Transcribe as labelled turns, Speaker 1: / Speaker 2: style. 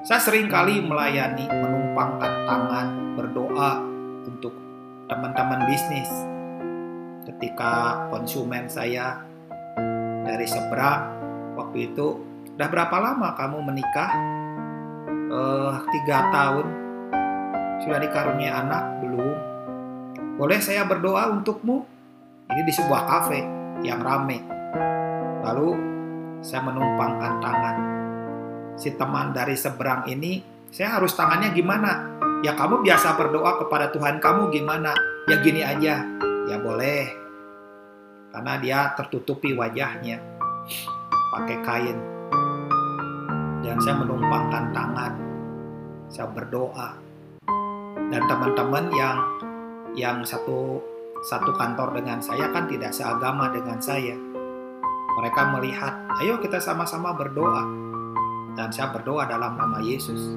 Speaker 1: Saya sering kali melayani, menumpangkan tangan, berdoa untuk teman-teman bisnis. Ketika konsumen saya dari seberang, waktu itu, udah berapa lama kamu menikah? Eh, tiga tahun. Sudah dikarunia anak? Belum. Boleh saya berdoa untukmu? Ini di sebuah kafe yang rame. Lalu saya menumpangkan tangan si teman dari seberang ini, saya harus tangannya gimana? Ya kamu biasa berdoa kepada Tuhan kamu gimana? Ya gini aja. Ya boleh. Karena dia tertutupi wajahnya pakai kain. Dan saya menumpangkan tangan. Saya berdoa. Dan teman-teman yang yang satu satu kantor dengan saya kan tidak seagama dengan saya. Mereka melihat, ayo kita sama-sama berdoa dan saya berdoa dalam nama Yesus.